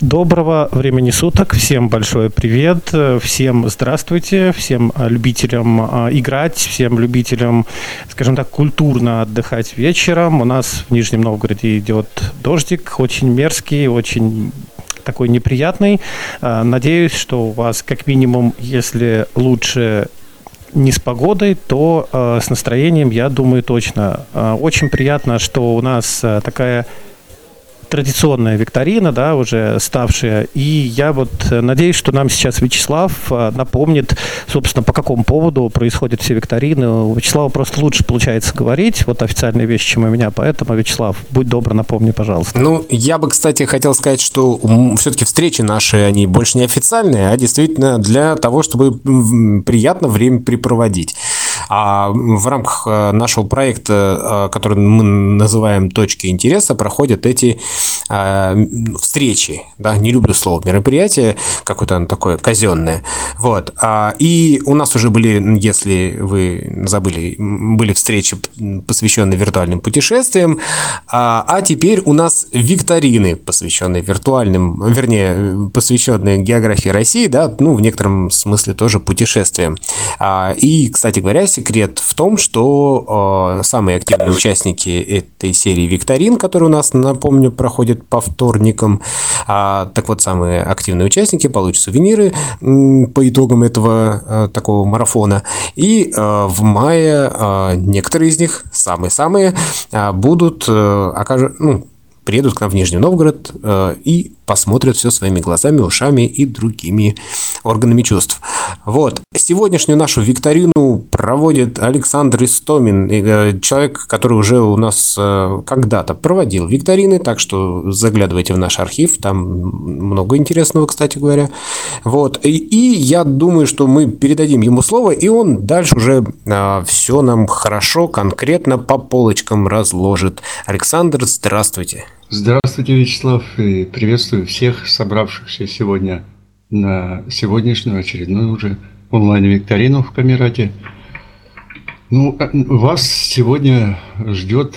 Доброго времени суток, всем большой привет, всем здравствуйте, всем любителям а, играть, всем любителям, скажем так, культурно отдыхать вечером. У нас в Нижнем Новгороде идет дождик, очень мерзкий, очень такой неприятный. А, надеюсь, что у вас как минимум, если лучше не с погодой, то э, с настроением, я думаю, точно. Э, очень приятно, что у нас такая традиционная викторина, да, уже ставшая. И я вот э, надеюсь, что нам сейчас Вячеслав э, напомнит, собственно, по какому поводу происходят все викторины. У Вячеслава просто лучше получается говорить, вот официальные вещи, чем у меня, поэтому, Вячеслав, будь добр, напомни, пожалуйста. Ну, я бы, кстати, хотел сказать, что все-таки встречи наши, они больше не официальные, а действительно для того, чтобы приятно время припроводить. А в рамках э, нашего проекта, который мы называем «Точки интереса», проходят эти э, встречи, да, не люблю слово мероприятие, какое-то оно такое казенное, вот, а, и у нас уже были, если вы забыли, были встречи, посвященные виртуальным путешествиям, а, а теперь у нас викторины, посвященные виртуальным, вернее, посвященные географии России, да, ну, в некотором смысле тоже путешествиям. А, и, кстати говоря, секрет в том, что самые активные участники этой серии викторин, которые у нас, напомню, проходит по вторникам. А, так вот, самые активные участники получат сувениры по итогам этого а, такого марафона. И а, в мае а, некоторые из них, самые-самые, а, будут, а, окажут, ну, приедут к нам в Нижний Новгород э, и посмотрят все своими глазами, ушами и другими органами чувств. Вот. Сегодняшнюю нашу викторину проводит Александр Истомин, э, человек, который уже у нас э, когда-то проводил викторины, так что заглядывайте в наш архив, там много интересного, кстати говоря. Вот. И, и я думаю, что мы передадим ему слово, и он дальше уже э, все нам хорошо, конкретно по полочкам разложит. Александр, здравствуйте. Здравствуйте, Вячеслав, и приветствую всех собравшихся сегодня на сегодняшнюю очередную уже онлайн-викторину в Камерате. Ну, а, вас сегодня ждет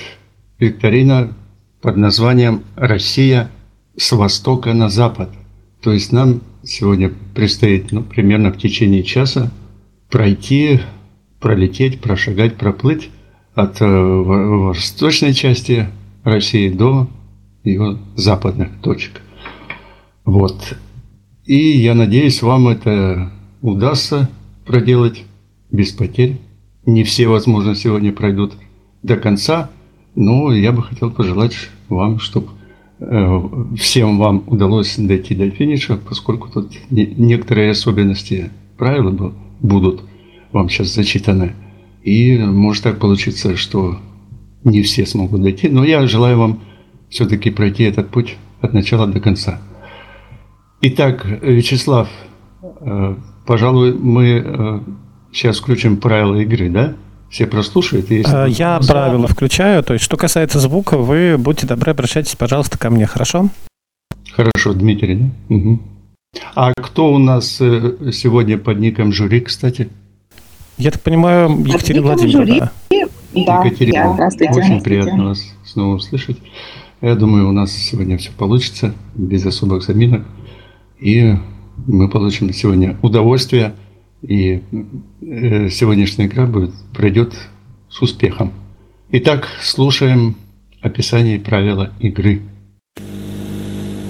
викторина под названием «Россия с востока на запад». То есть нам сегодня предстоит ну, примерно в течение часа пройти, пролететь, прошагать, проплыть от э, восточной части России до его западных точек. Вот. И я надеюсь, вам это удастся проделать без потерь. Не все, возможно, сегодня пройдут до конца, но я бы хотел пожелать вам, чтобы э, всем вам удалось дойти до финиша, поскольку тут некоторые особенности правила будут вам сейчас зачитаны. И может так получиться, что не все смогут дойти, но я желаю вам все-таки пройти этот путь от начала до конца. Итак, Вячеслав, э, пожалуй, мы э, сейчас включим правила игры, да? Все прослушают? Если... Э, я правила включаю. То есть, что касается звука, вы будьте добры, обращайтесь, пожалуйста, ко мне, хорошо? Хорошо, Дмитрий, да? Угу. А кто у нас сегодня под ником жюри, кстати? Я так понимаю, Екатерина Владимировна. Да, Екатерина, я, здравствуйте. Очень здравствуйте. приятно вас снова услышать. Я думаю, у нас сегодня все получится без особых заминок. И мы получим сегодня удовольствие. И э, сегодняшняя игра будет, пройдет с успехом. Итак, слушаем описание и правила игры.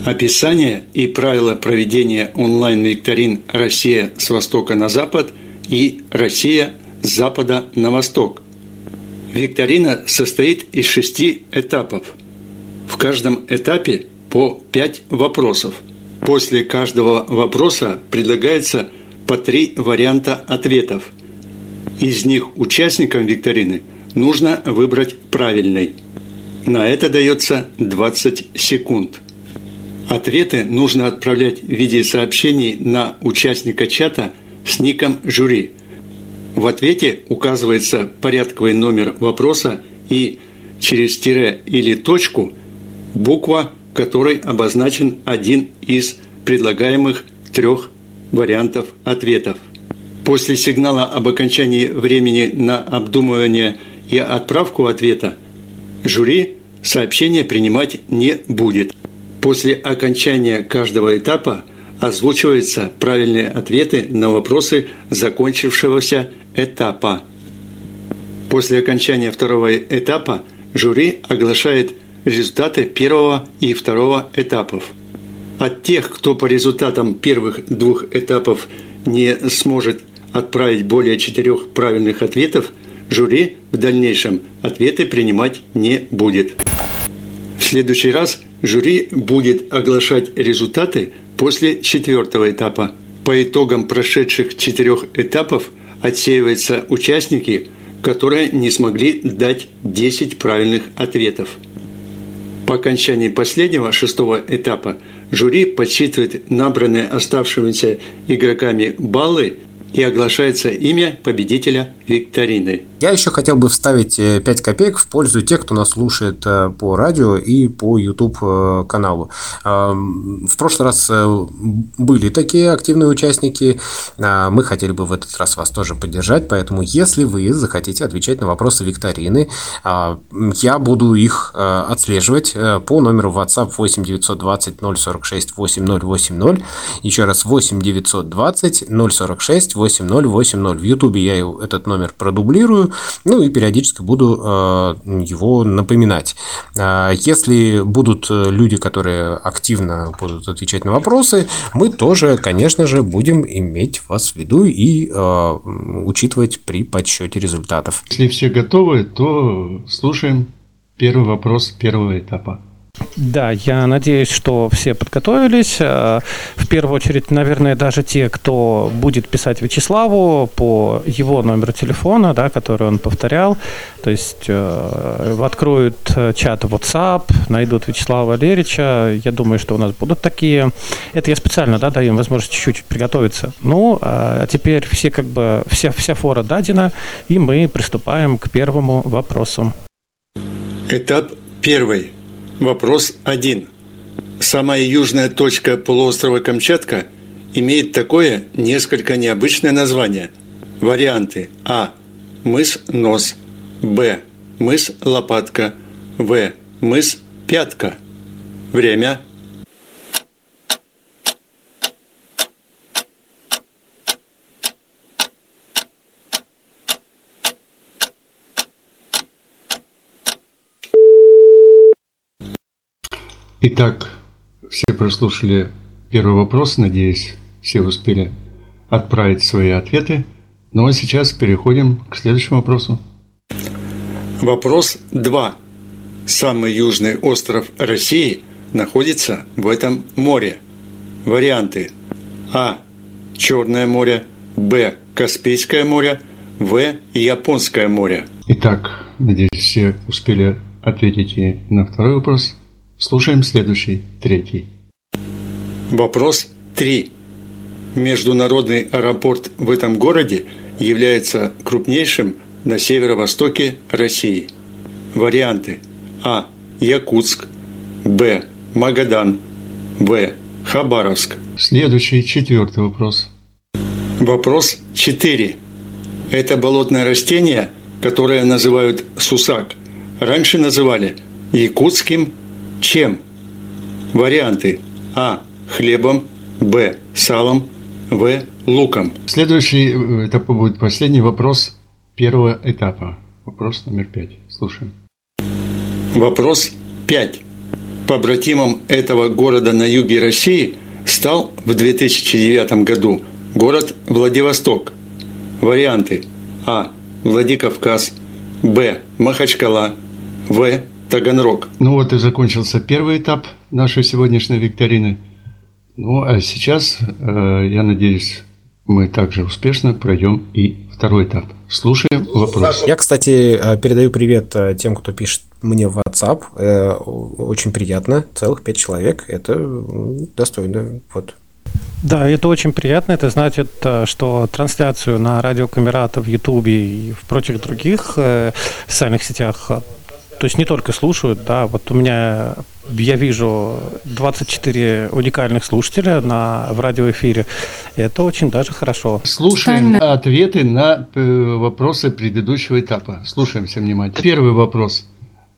Описание и правила проведения онлайн-викторин «Россия с востока на запад» и «Россия с запада на восток». Викторина состоит из шести этапов – в каждом этапе по 5 вопросов. После каждого вопроса предлагается по три варианта ответов. Из них участникам викторины нужно выбрать правильный. На это дается 20 секунд. Ответы нужно отправлять в виде сообщений на участника чата с ником жюри. В ответе указывается порядковый номер вопроса и через тире или точку – буква, которой обозначен один из предлагаемых трех вариантов ответов. После сигнала об окончании времени на обдумывание и отправку ответа жюри сообщение принимать не будет. После окончания каждого этапа озвучиваются правильные ответы на вопросы закончившегося этапа. После окончания второго этапа жюри оглашает результаты первого и второго этапов. От тех, кто по результатам первых двух этапов не сможет отправить более четырех правильных ответов, жюри в дальнейшем ответы принимать не будет. В следующий раз жюри будет оглашать результаты после четвертого этапа. По итогам прошедших четырех этапов отсеиваются участники, которые не смогли дать 10 правильных ответов. По окончании последнего, шестого этапа, жюри подсчитывает набранные оставшимися игроками баллы и оглашается имя победителя викторины. Я еще хотел бы вставить 5 э, копеек в пользу тех, кто нас слушает э, по радио и по YouTube э, каналу. В прошлый раз были такие активные участники. Мы хотели бы в этот раз вас тоже поддержать, поэтому если вы захотите отвечать на вопросы викторины, я буду их отслеживать по номеру WhatsApp 8 920 046 8080. Еще раз 8 920 046 8080. В YouTube я этот номер продублирую, ну и периодически буду э, его напоминать. Э, если будут люди, которые активно будут отвечать на вопросы, мы тоже, конечно же, будем иметь вас в виду и э, учитывать при подсчете результатов. Если все готовы, то слушаем первый вопрос первого этапа. Да, я надеюсь, что все подготовились. Э, в первую очередь, наверное, даже те, кто будет писать Вячеславу по его номеру телефона, да, который он повторял. То есть э, откроют чат WhatsApp, найдут Вячеслава Лерича. Я думаю, что у нас будут такие. Это я специально да, даю им возможность чуть-чуть приготовиться. Ну, а теперь все как бы вся, вся фора дадена, и мы приступаем к первому вопросу. Этап первый. Вопрос 1. Самая южная точка полуострова Камчатка имеет такое несколько необычное название. Варианты А. Мыс Нос. Б. Мыс Лопатка. В. Мыс Пятка. Время Итак, все прослушали первый вопрос, надеюсь, все успели отправить свои ответы. Ну а сейчас переходим к следующему вопросу. Вопрос 2. Самый южный остров России находится в этом море. Варианты А. Черное море, Б. Каспийское море, В. Японское море. Итак, надеюсь, все успели ответить и на второй вопрос. Слушаем следующий, третий. Вопрос 3. Международный аэропорт в этом городе является крупнейшим на северо-востоке России. Варианты А. Якутск Б. Магадан В. Хабаровск. Следующий, четвертый вопрос. Вопрос 4. Это болотное растение, которое называют сусак, раньше называли якутским чем? Варианты А. Хлебом. Б. Салом. В. Луком. Следующий э, это будет последний вопрос первого этапа. Вопрос номер пять. Слушаем. Вопрос пять. Побратимом этого города на юге России стал в 2009 году город Владивосток. Варианты А. Владикавказ. Б. Махачкала. В. Таганрог. Ну вот и закончился первый этап нашей сегодняшней викторины. Ну а сейчас, э, я надеюсь, мы также успешно пройдем и второй этап. Слушаем вопрос. Я, кстати, э, передаю привет э, тем, кто пишет мне в WhatsApp. Очень приятно. Целых пять человек. Это достойно. Вот. Да, это очень приятно. Это значит, что трансляцию на радио Камерата в Ютубе и в прочих других социальных сетях то есть не только слушают, да, вот у меня я вижу 24 уникальных слушателя на, в радиоэфире. И это очень даже хорошо. Слушаем ответы на э, вопросы предыдущего этапа. Слушаем все внимательно. Первый вопрос.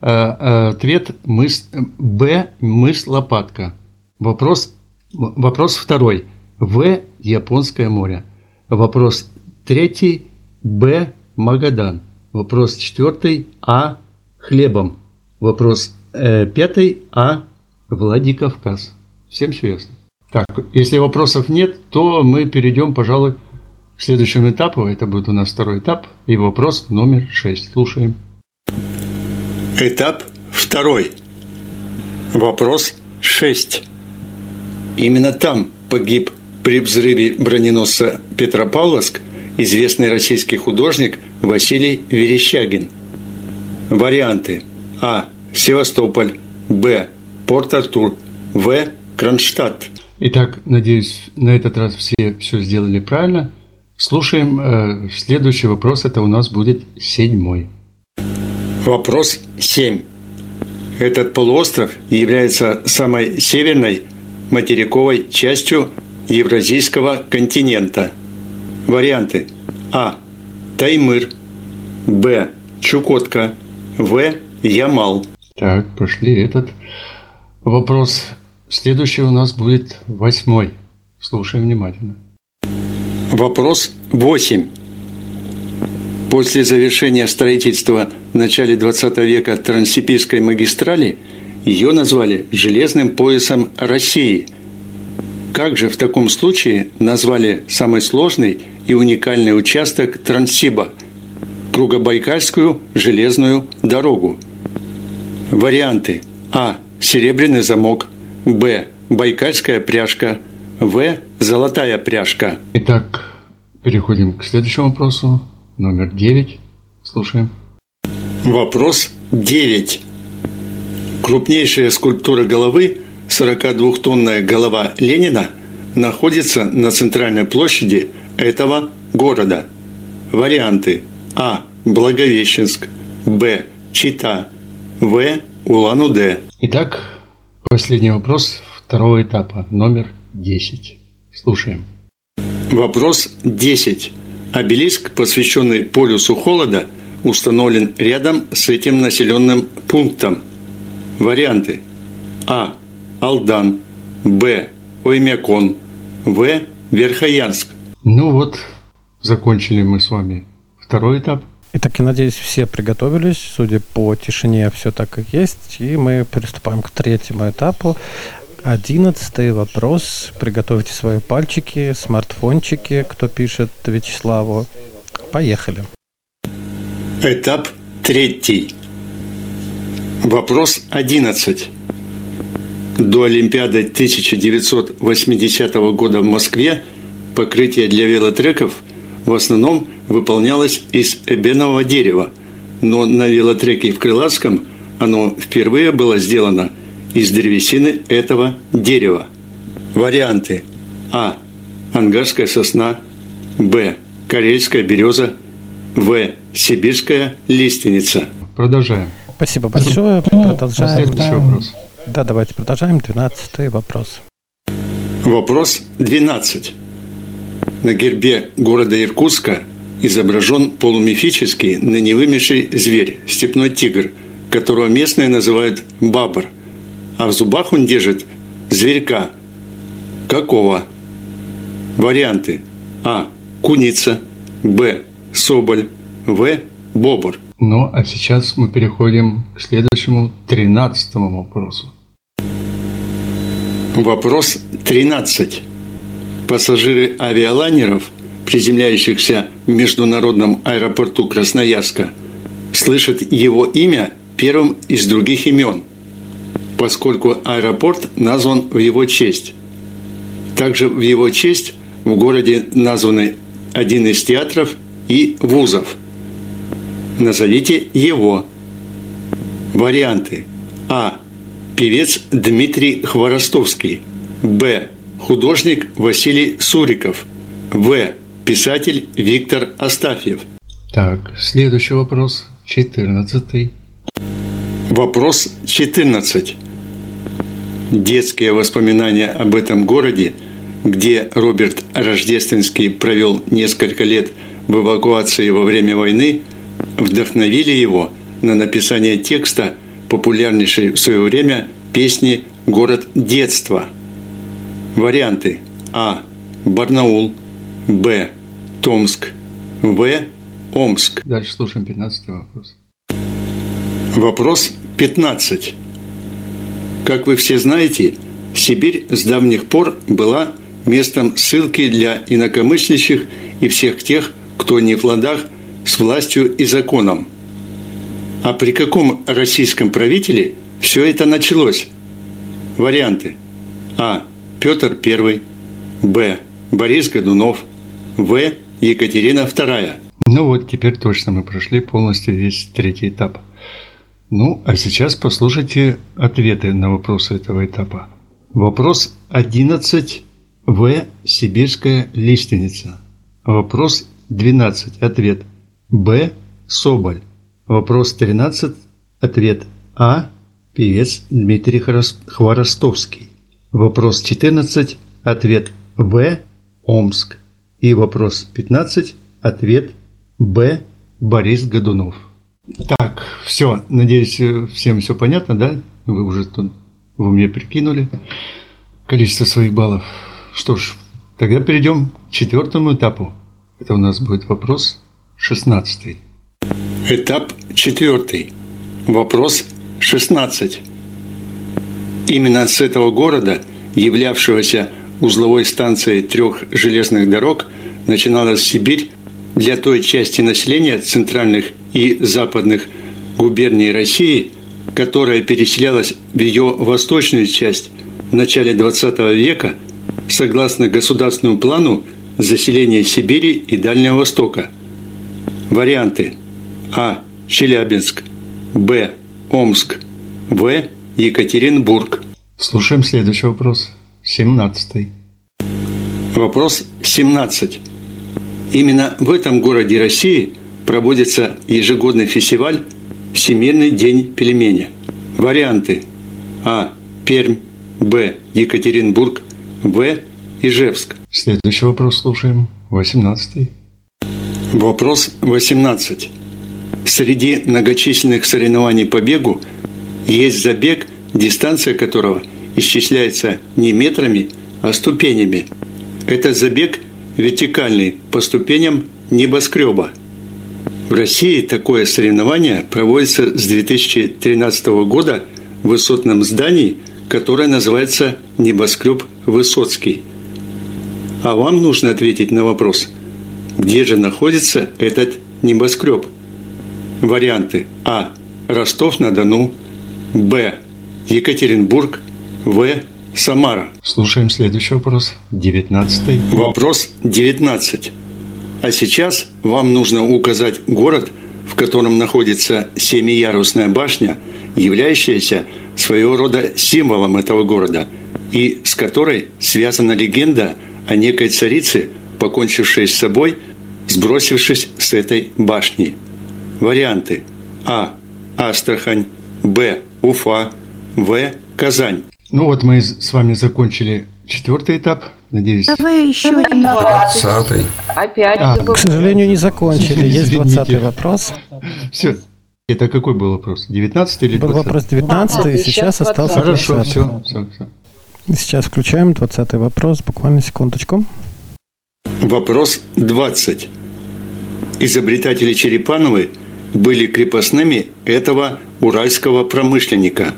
Э, э, ответ мыс, Б. Мыс лопатка. Вопрос, вопрос второй. В. Японское море. Вопрос третий. Б. Магадан. Вопрос четвертый. А. Хлебом. Вопрос э, пятый. А. Владикавказ. Всем все ясно. Так, если вопросов нет, то мы перейдем, пожалуй, к следующему этапу. Это будет у нас второй этап. И вопрос номер шесть. Слушаем. Этап второй. Вопрос шесть. Именно там погиб при взрыве броненосца Петропавловск известный российский художник Василий Верещагин. Варианты. А. Севастополь. Б. Порт-Артур. В. Кронштадт. Итак, надеюсь, на этот раз все все сделали правильно. Слушаем э, следующий вопрос. Это у нас будет седьмой. Вопрос 7. Этот полуостров является самой северной материковой частью Евразийского континента. Варианты. А. Таймыр. Б. Чукотка. В. Ямал. Так, прошли этот вопрос. Следующий у нас будет восьмой. Слушаем внимательно. Вопрос 8. После завершения строительства в начале 20 века Транссибирской магистрали ее назвали «железным поясом России». Как же в таком случае назвали самый сложный и уникальный участок Транссиба – Кругобайкальскую железную дорогу? Варианты А. Серебряный замок Б. Байкальская пряжка В. Золотая пряжка Итак, переходим к следующему вопросу. Номер девять. Слушаем. Вопрос 9. Крупнейшая скульптура головы, 42-тонная голова Ленина, находится на центральной площади этого города. Варианты А. Благовещенск Б. Чита В. Улан-Удэ Итак, последний вопрос второго этапа. Номер десять. Слушаем. Вопрос 10. Обелиск, посвященный полюсу холода, установлен рядом с этим населенным пунктом. Варианты. А. Алдан. Б. Оймякон. В. Верхоянск. Ну вот, закончили мы с вами второй этап. Итак, я надеюсь, все приготовились. Судя по тишине, все так и есть. И мы приступаем к третьему этапу. Одиннадцатый вопрос. Приготовьте свои пальчики, смартфончики, кто пишет Вячеславу. Поехали. Этап третий. Вопрос 11. До Олимпиады 1980 года в Москве покрытие для велотреков в основном выполнялось из эбенового дерева, но на велотреке в Крылатском оно впервые было сделано из древесины этого дерева. Варианты. А. Ангарская сосна. Б. Карельская береза. В. Сибирская лиственница. Продолжаем. Спасибо большое. Продолжаем. Следующий вопрос. Да, давайте продолжаем. Двенадцатый вопрос. Вопрос 12. На гербе города Иркутска изображен полумифический, но не вымерший зверь – степной тигр, которого местные называют бабр, а в зубах он держит зверька. Какого? Варианты. А. Куница. Б. Соболь. В. Бобр. Ну, а сейчас мы переходим к следующему, тринадцатому вопросу. Вопрос 13. Пассажиры авиалайнеров, приземляющихся в международном аэропорту Красноярска, слышат его имя первым из других имен, поскольку аэропорт назван в его честь. Также в его честь в городе названы один из театров и вузов. Назовите его. Варианты. А. Певец Дмитрий Хворостовский. Б. Художник Василий Суриков. В. Писатель Виктор Астафьев. Так, следующий вопрос, четырнадцатый. Вопрос 14. Детские воспоминания об этом городе, где Роберт Рождественский провел несколько лет в эвакуации во время войны, вдохновили его на написание текста популярнейшей в свое время песни «Город детства». Варианты А. Барнаул Б. Томск В. Омск. Дальше слушаем 15 вопрос. Вопрос 15. Как вы все знаете, Сибирь с давних пор была местом ссылки для инакомыслящих и всех тех, кто не в ладах с властью и законом. А при каком российском правителе все это началось? Варианты. А. Петр I. Б. Борис Годунов. В. Екатерина II. Ну вот, теперь точно мы прошли полностью весь третий этап. Ну, а сейчас послушайте ответы на вопросы этого этапа. Вопрос 11. В. Сибирская лиственница. Вопрос 12. Ответ. Б. Соболь. Вопрос 13. Ответ. А. Певец Дмитрий Хворостовский. Вопрос 14. Ответ. В. Омск. И вопрос 15. Ответ. Б. Борис Годунов. Так, все. Надеюсь, всем все понятно, да? Вы уже тут в уме прикинули количество своих баллов. Что ж, тогда перейдем к четвертому этапу. Это у нас будет вопрос 16. Этап четвертый. Вопрос 16. Именно с этого города, являвшегося узловой станцией трех железных дорог, начиналась Сибирь для той части населения центральных и западных губерний России, которая переселялась в ее восточную часть в начале XX века согласно государственному плану заселения Сибири и Дальнего Востока. Варианты А. Челябинск Б. Омск В. Екатеринбург. Слушаем следующий вопрос. 17. Вопрос 17. Именно в этом городе России проводится ежегодный фестиваль «Всемирный день пельменя». Варианты А. Пермь Б. Екатеринбург В. Ижевск. Следующий вопрос слушаем. 18. Вопрос 18. Среди многочисленных соревнований по бегу есть забег, дистанция которого исчисляется не метрами, а ступенями. Это забег вертикальный по ступеням небоскреба. В России такое соревнование проводится с 2013 года в высотном здании, которое называется «Небоскреб Высоцкий». А вам нужно ответить на вопрос, где же находится этот небоскреб? Варианты А. Ростов-на-Дону Б. Екатеринбург В. Самара. Слушаем следующий вопрос. 19. Вопрос 19. А сейчас вам нужно указать город, в котором находится семиярусная башня, являющаяся своего рода символом этого города, и с которой связана легенда о некой царице, покончившей с собой, сбросившись с этой башни. Варианты А. Астрахань Б. Уфа В. Казань. Ну вот мы с вами закончили четвертый этап. Надеюсь. Давай еще один. Двадцатый. Опять. А. К сожалению, не закончили. Есть. 20 вопрос. Все. Это какой был вопрос? 19 или Был 20? вопрос 19, и Сейчас остался 20. Хорошо, 20. все, все, все. Сейчас включаем 20 вопрос. Буквально секундочку. Вопрос 20. Изобретатели Черепановы были крепостными этого уральского промышленника.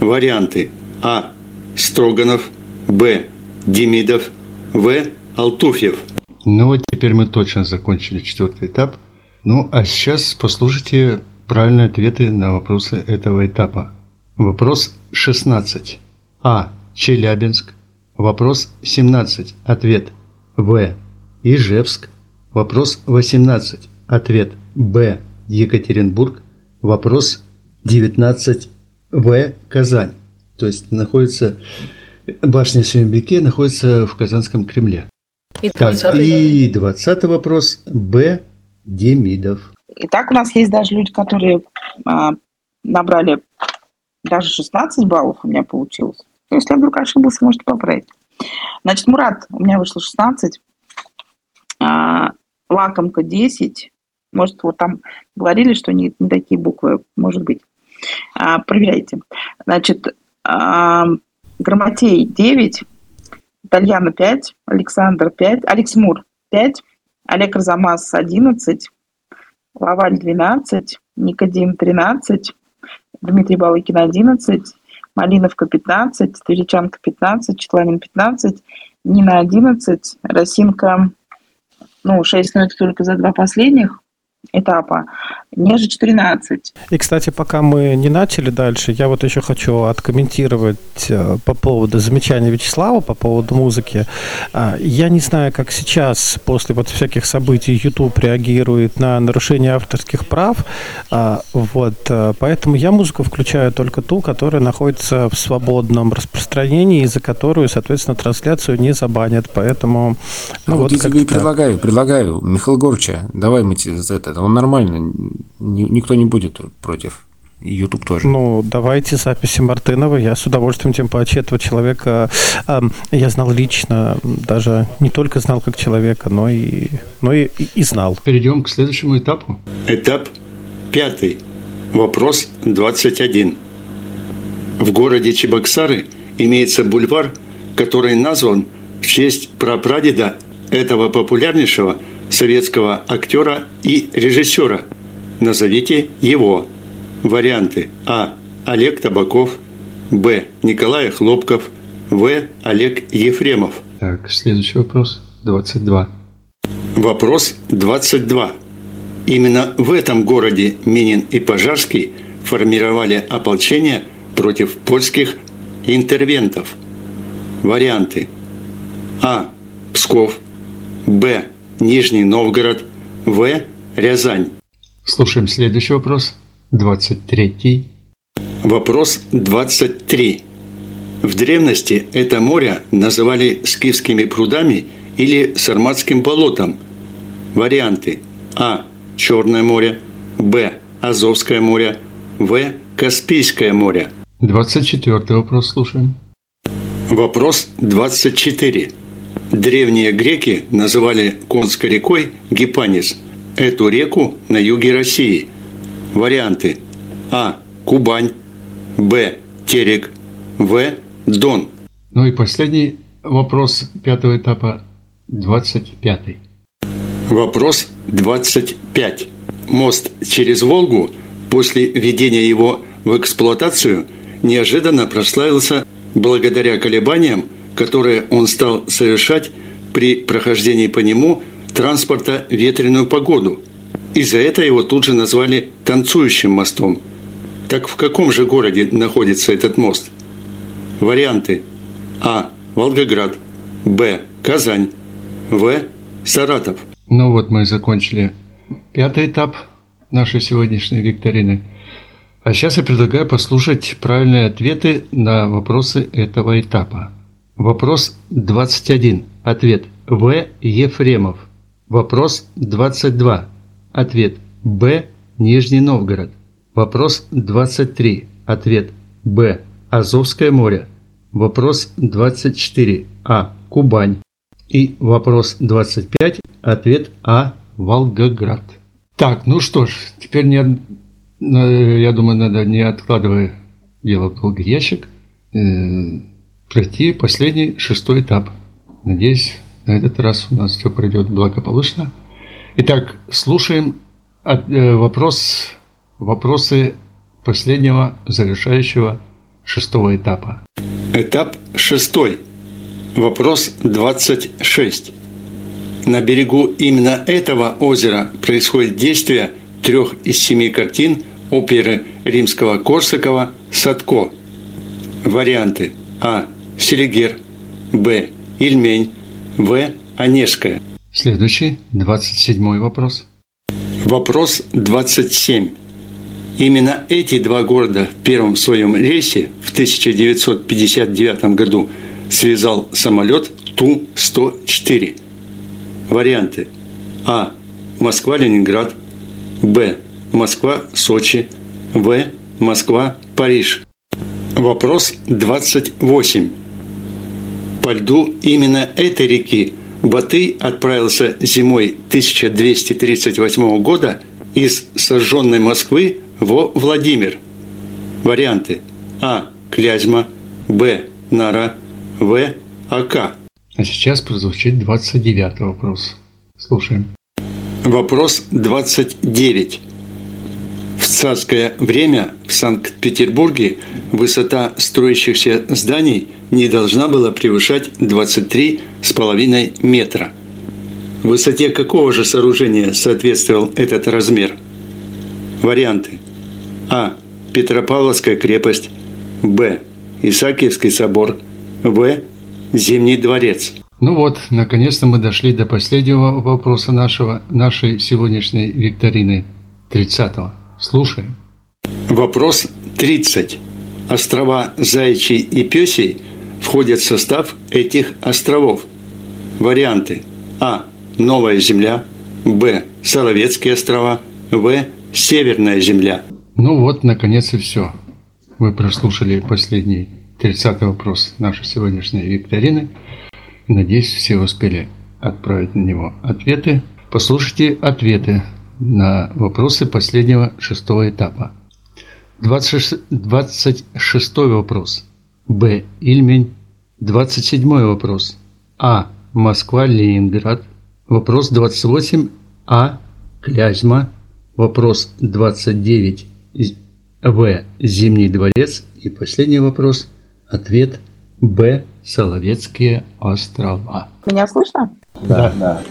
Варианты А. Строганов Б. Демидов В. Алтуфьев. Ну вот теперь мы точно закончили четвертый этап. Ну а сейчас послушайте правильные ответы на вопросы этого этапа. Вопрос 16. А. Челябинск. Вопрос 17. Ответ В. Ижевск. Вопрос 18. Ответ Б. Екатеринбург. Вопрос 19. В. Казань. То есть находится башня Семенбеке находится в Казанском Кремле. И Так, 20. и 20 вопрос. Б. Демидов. И так у нас есть даже люди, которые а, набрали даже 16 баллов у меня получилось. Если я вдруг ошибался, можете поправить. Значит, Мурат, у меня вышло 16. А, лакомка 10. Может, вот там говорили, что не, не такие буквы, может быть. А, проверяйте. Значит, а, Грамотей 9, Тальяна 5, Александр 5, Алекс Мур 5, Олег Арзамас 11, Лаваль 12, Никодим 13, Дмитрий Балыкин 11, Малиновка 15, Тверичанка 15, Четланин 15, Нина 11, Росинка, ну, 6, но это только за два последних, этапа, ниже 14. И, кстати, пока мы не начали дальше, я вот еще хочу откомментировать э, по поводу замечания Вячеслава, по поводу музыки. А, я не знаю, как сейчас, после вот всяких событий, YouTube реагирует на нарушение авторских прав, а, вот, э, поэтому я музыку включаю только ту, которая находится в свободном распространении, и за которую, соответственно, трансляцию не забанят, поэтому... Ну, а вот, вот я тебе и предлагаю, предлагаю, Михаил Горча, давай мы это, он нормально, никто не будет против. YouTube тоже. Ну, давайте записи Мартынова. Я с удовольствием тем паче этого человека я знал лично, даже не только знал как человека, но и, но и, и знал. Перейдем к следующему этапу. Этап пятый. Вопрос 21. В городе Чебоксары имеется бульвар, который назван в честь прапрадеда этого популярнейшего советского актера и режиссера. Назовите его. Варианты А. Олег Табаков. Б. Николай Хлопков. В. Олег Ефремов. Так, следующий вопрос. 22. Вопрос 22. Именно в этом городе Минин и Пожарский формировали ополчение против польских интервентов. Варианты. А. Псков. Б. Нижний Новгород, В. Рязань. Слушаем следующий вопрос. 23. Вопрос 23. В древности это море называли скифскими прудами или сарматским болотом. Варианты. А. Черное море. Б. Азовское море. В. Каспийское море. 24 вопрос слушаем. Вопрос 24. Древние греки называли Конской рекой Гипанис, эту реку на юге России. Варианты А. Кубань Б. Терек В. Дон. Ну и последний вопрос пятого этапа, 25. Вопрос 25. Мост через Волгу после введения его в эксплуатацию неожиданно прославился благодаря колебаниям которые он стал совершать при прохождении по нему транспорта ветреную погоду. И за это его тут же назвали «танцующим мостом». Так в каком же городе находится этот мост? Варианты. А. Волгоград. Б. Казань. В. Саратов. Ну вот мы закончили пятый этап нашей сегодняшней викторины. А сейчас я предлагаю послушать правильные ответы на вопросы этого этапа. Вопрос 21. Ответ В. Ефремов. Вопрос 22. Ответ Б. Нижний Новгород. Вопрос 23. Ответ Б. Азовское море. Вопрос 24. А. Кубань. И вопрос 25. Ответ А. Волгоград. Так, ну что ж, теперь не, я думаю, надо не откладывая дело в долгий ящик, э, пройти последний шестой этап. Надеюсь, на этот раз у нас все пройдет благополучно. Итак, слушаем э, вопрос, вопросы последнего завершающего шестого этапа. Этап шестой. Вопрос 26. На берегу именно этого озера происходит действие трех из семи картин оперы римского Корсакова «Садко». Варианты А. Селигер, Б. Ильмень, В. Онежская. Следующий, 27 вопрос. Вопрос 27. Именно эти два города в первом своем рейсе в 1959 году связал самолет Ту-104. Варианты. А. Москва-Ленинград. Б. Москва-Сочи. В. Москва, Париж. Вопрос 28. По льду именно этой реки Батый отправился зимой 1238 года из сожженной Москвы во Владимир. Варианты. А. Клязьма. Б. Нара. В. Ака. А сейчас прозвучит 29 вопрос. Слушаем. Вопрос 29. В царское время в Санкт-Петербурге высота строящихся зданий не должна была превышать 23,5 метра. Высоте какого же сооружения соответствовал этот размер? Варианты. А. Петропавловская крепость. Б. Исаакиевский собор. В. Зимний дворец. Ну вот, наконец-то мы дошли до последнего вопроса нашего, нашей сегодняшней викторины 30-го. Слушаем. Вопрос 30. Острова Заячий и Пёсий входят в состав этих островов. Варианты. А. Новая Земля. Б. Соловецкие острова. В. Северная Земля. Ну вот, наконец и все. Вы прослушали последний 30 вопрос нашей сегодняшней викторины. Надеюсь, все успели отправить на него ответы. Послушайте ответы на вопросы последнего шестого этапа. 26, 26 вопрос. Б. Ильмень. 27 вопрос. А. Москва, Ленинград. Вопрос 28. А. Клязьма. Вопрос 29. В. Зимний дворец. И последний вопрос. Ответ Б. Соловецкие острова. Меня слышно? Да, да.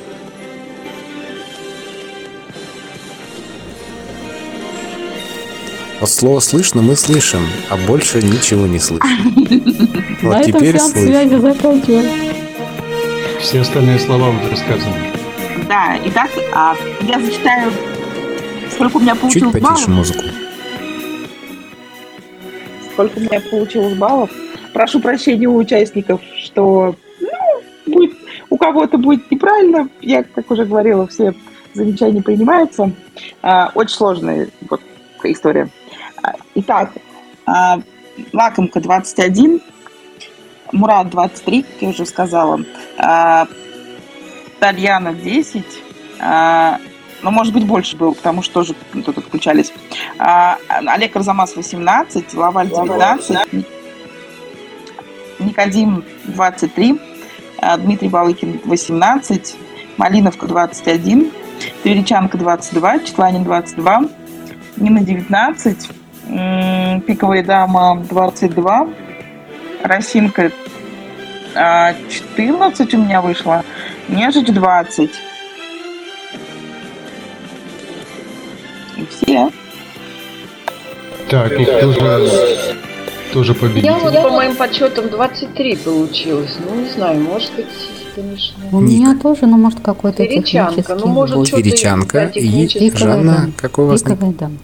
Вот слово слышно мы слышим, а больше ничего не слышим. На Вот этом теперь сеанс слышим. Все остальные слова уже рассказаны. Да, итак, а, я зачитаю, сколько у меня Чуть получилось потише баллов. музыку. Сколько у меня получилось баллов. Прошу прощения у участников, что ну, будет, у кого-то будет неправильно. Я, как уже говорила, все замечания принимаются. А, очень сложная вот, история. Итак, а, Лакомка 21, Мурат 23, как я уже сказала, а, Тальяна 10, а, ну, может быть, больше было, потому что тоже тут отключались. Олег Арзамас 18, Лаваль 19, Никодим 23, а, Дмитрий Балыкин 18, Малиновка 21, Тверичанка 22, Четланин 22, Нина 19, м, Пиковая дама 22, Росинка а, 14 у меня вышло, Нежить 20. И все. Так, и кто же, кто же победитель? Я вот по моим подсчетам 23 получилось. Ну, не знаю, может быть, конечно. У Ник. меня тоже, ну, может, какой-то Тверичанка, технический ну, может, да, и. Пиковая Жанна, какой у вас ник? Пиковая дама.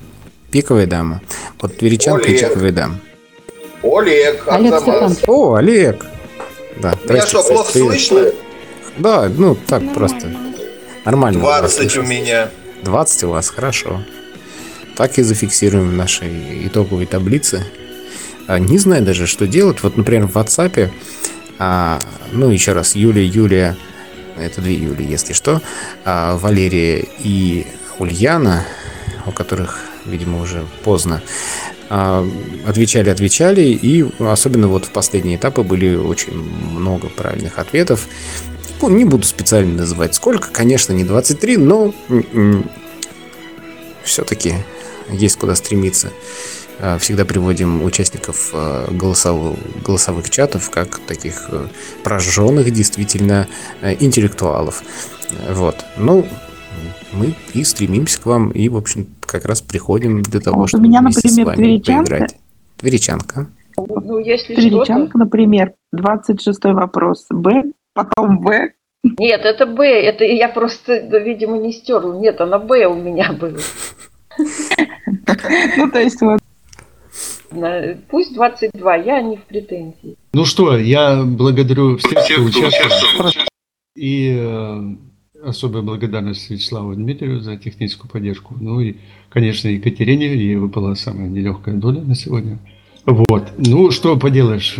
Пиковая дама. Вот Тверичанка и Олег. Пиковая дама. Олег, Олег Арзамас. Степанович. О, Олег! Да, Меня что, кстати, плохо привет. слышно? Да, ну так просто. Нормально. вас 20 у меня. 20 у вас, хорошо. Так и зафиксируем в нашей итоговой таблице. А, Не знаю даже, что делать. Вот, например, в WhatsApp, а, ну, еще раз, Юлия, Юлия, это две Юли, если что, а, Валерия и Ульяна, у которых, видимо, уже поздно, а, отвечали, отвечали, и особенно вот в последние этапы были очень много правильных ответов. Ну, Не буду специально называть сколько, конечно, не 23, но все-таки есть куда стремиться. А, Всегда приводим участников а, голосовых, голосовых чатов как таких э, прожженных действительно э, интеллектуалов. Вот. Ну, мы и стремимся к вам, и, в общем, как раз приходим для того, Вот у чтобы меня, вместе с например, вами тверичанка. поиграть. Тверичанка. Ну, если что-то... Тверичанка, например, 26 вопрос. Б, потом В. Нет, это Б. Это я просто, видимо, не стерла. Нет, она Б у меня была. Ну, то есть вот. Пусть 22, я не в претензии. Ну что, я благодарю всех, кто участвовал. И э, особая благодарность Вячеславу Дмитрию за техническую поддержку. Ну и, конечно, Екатерине, ей выпала самая нелегкая доля на сегодня. Вот. Ну, что поделаешь,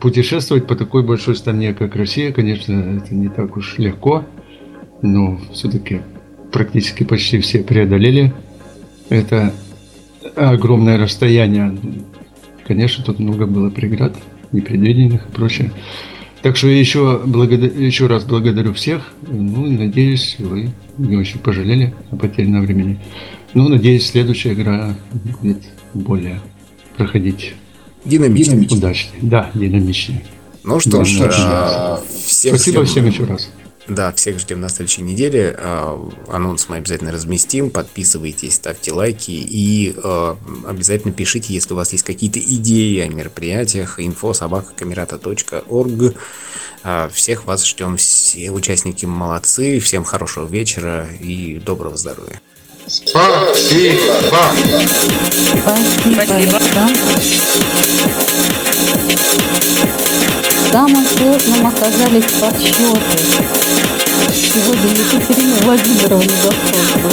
путешествовать по такой большой стране, как Россия, конечно, это не так уж легко, но все-таки практически почти все преодолели это огромное расстояние. Конечно, тут много было преград, непредвиденных и прочее. Так что еще, благодар... еще раз благодарю всех. Ну, и надеюсь, вы не очень пожалели о потерянном времени. Ну, надеюсь, следующая игра будет более проходить Динамично. удачнее. Да, динамичнее. Ну что ж, Да. а, всех Спасибо ждем- всем еще раз. Да, всех ждем на следующей неделе. А, Анонс мы обязательно разместим. Подписывайтесь, ставьте лайки и а, обязательно пишите, если у вас есть какие-то идеи о мероприятиях. Info собака камерата.орг. А, Всех вас ждем. Все участники молодцы. Всем хорошего вечера и доброго здоровья. Спасибо. Спасибо, Александр. Самым сложным оказались подсчеты. Сегодня Екатерина Владимировна зашла.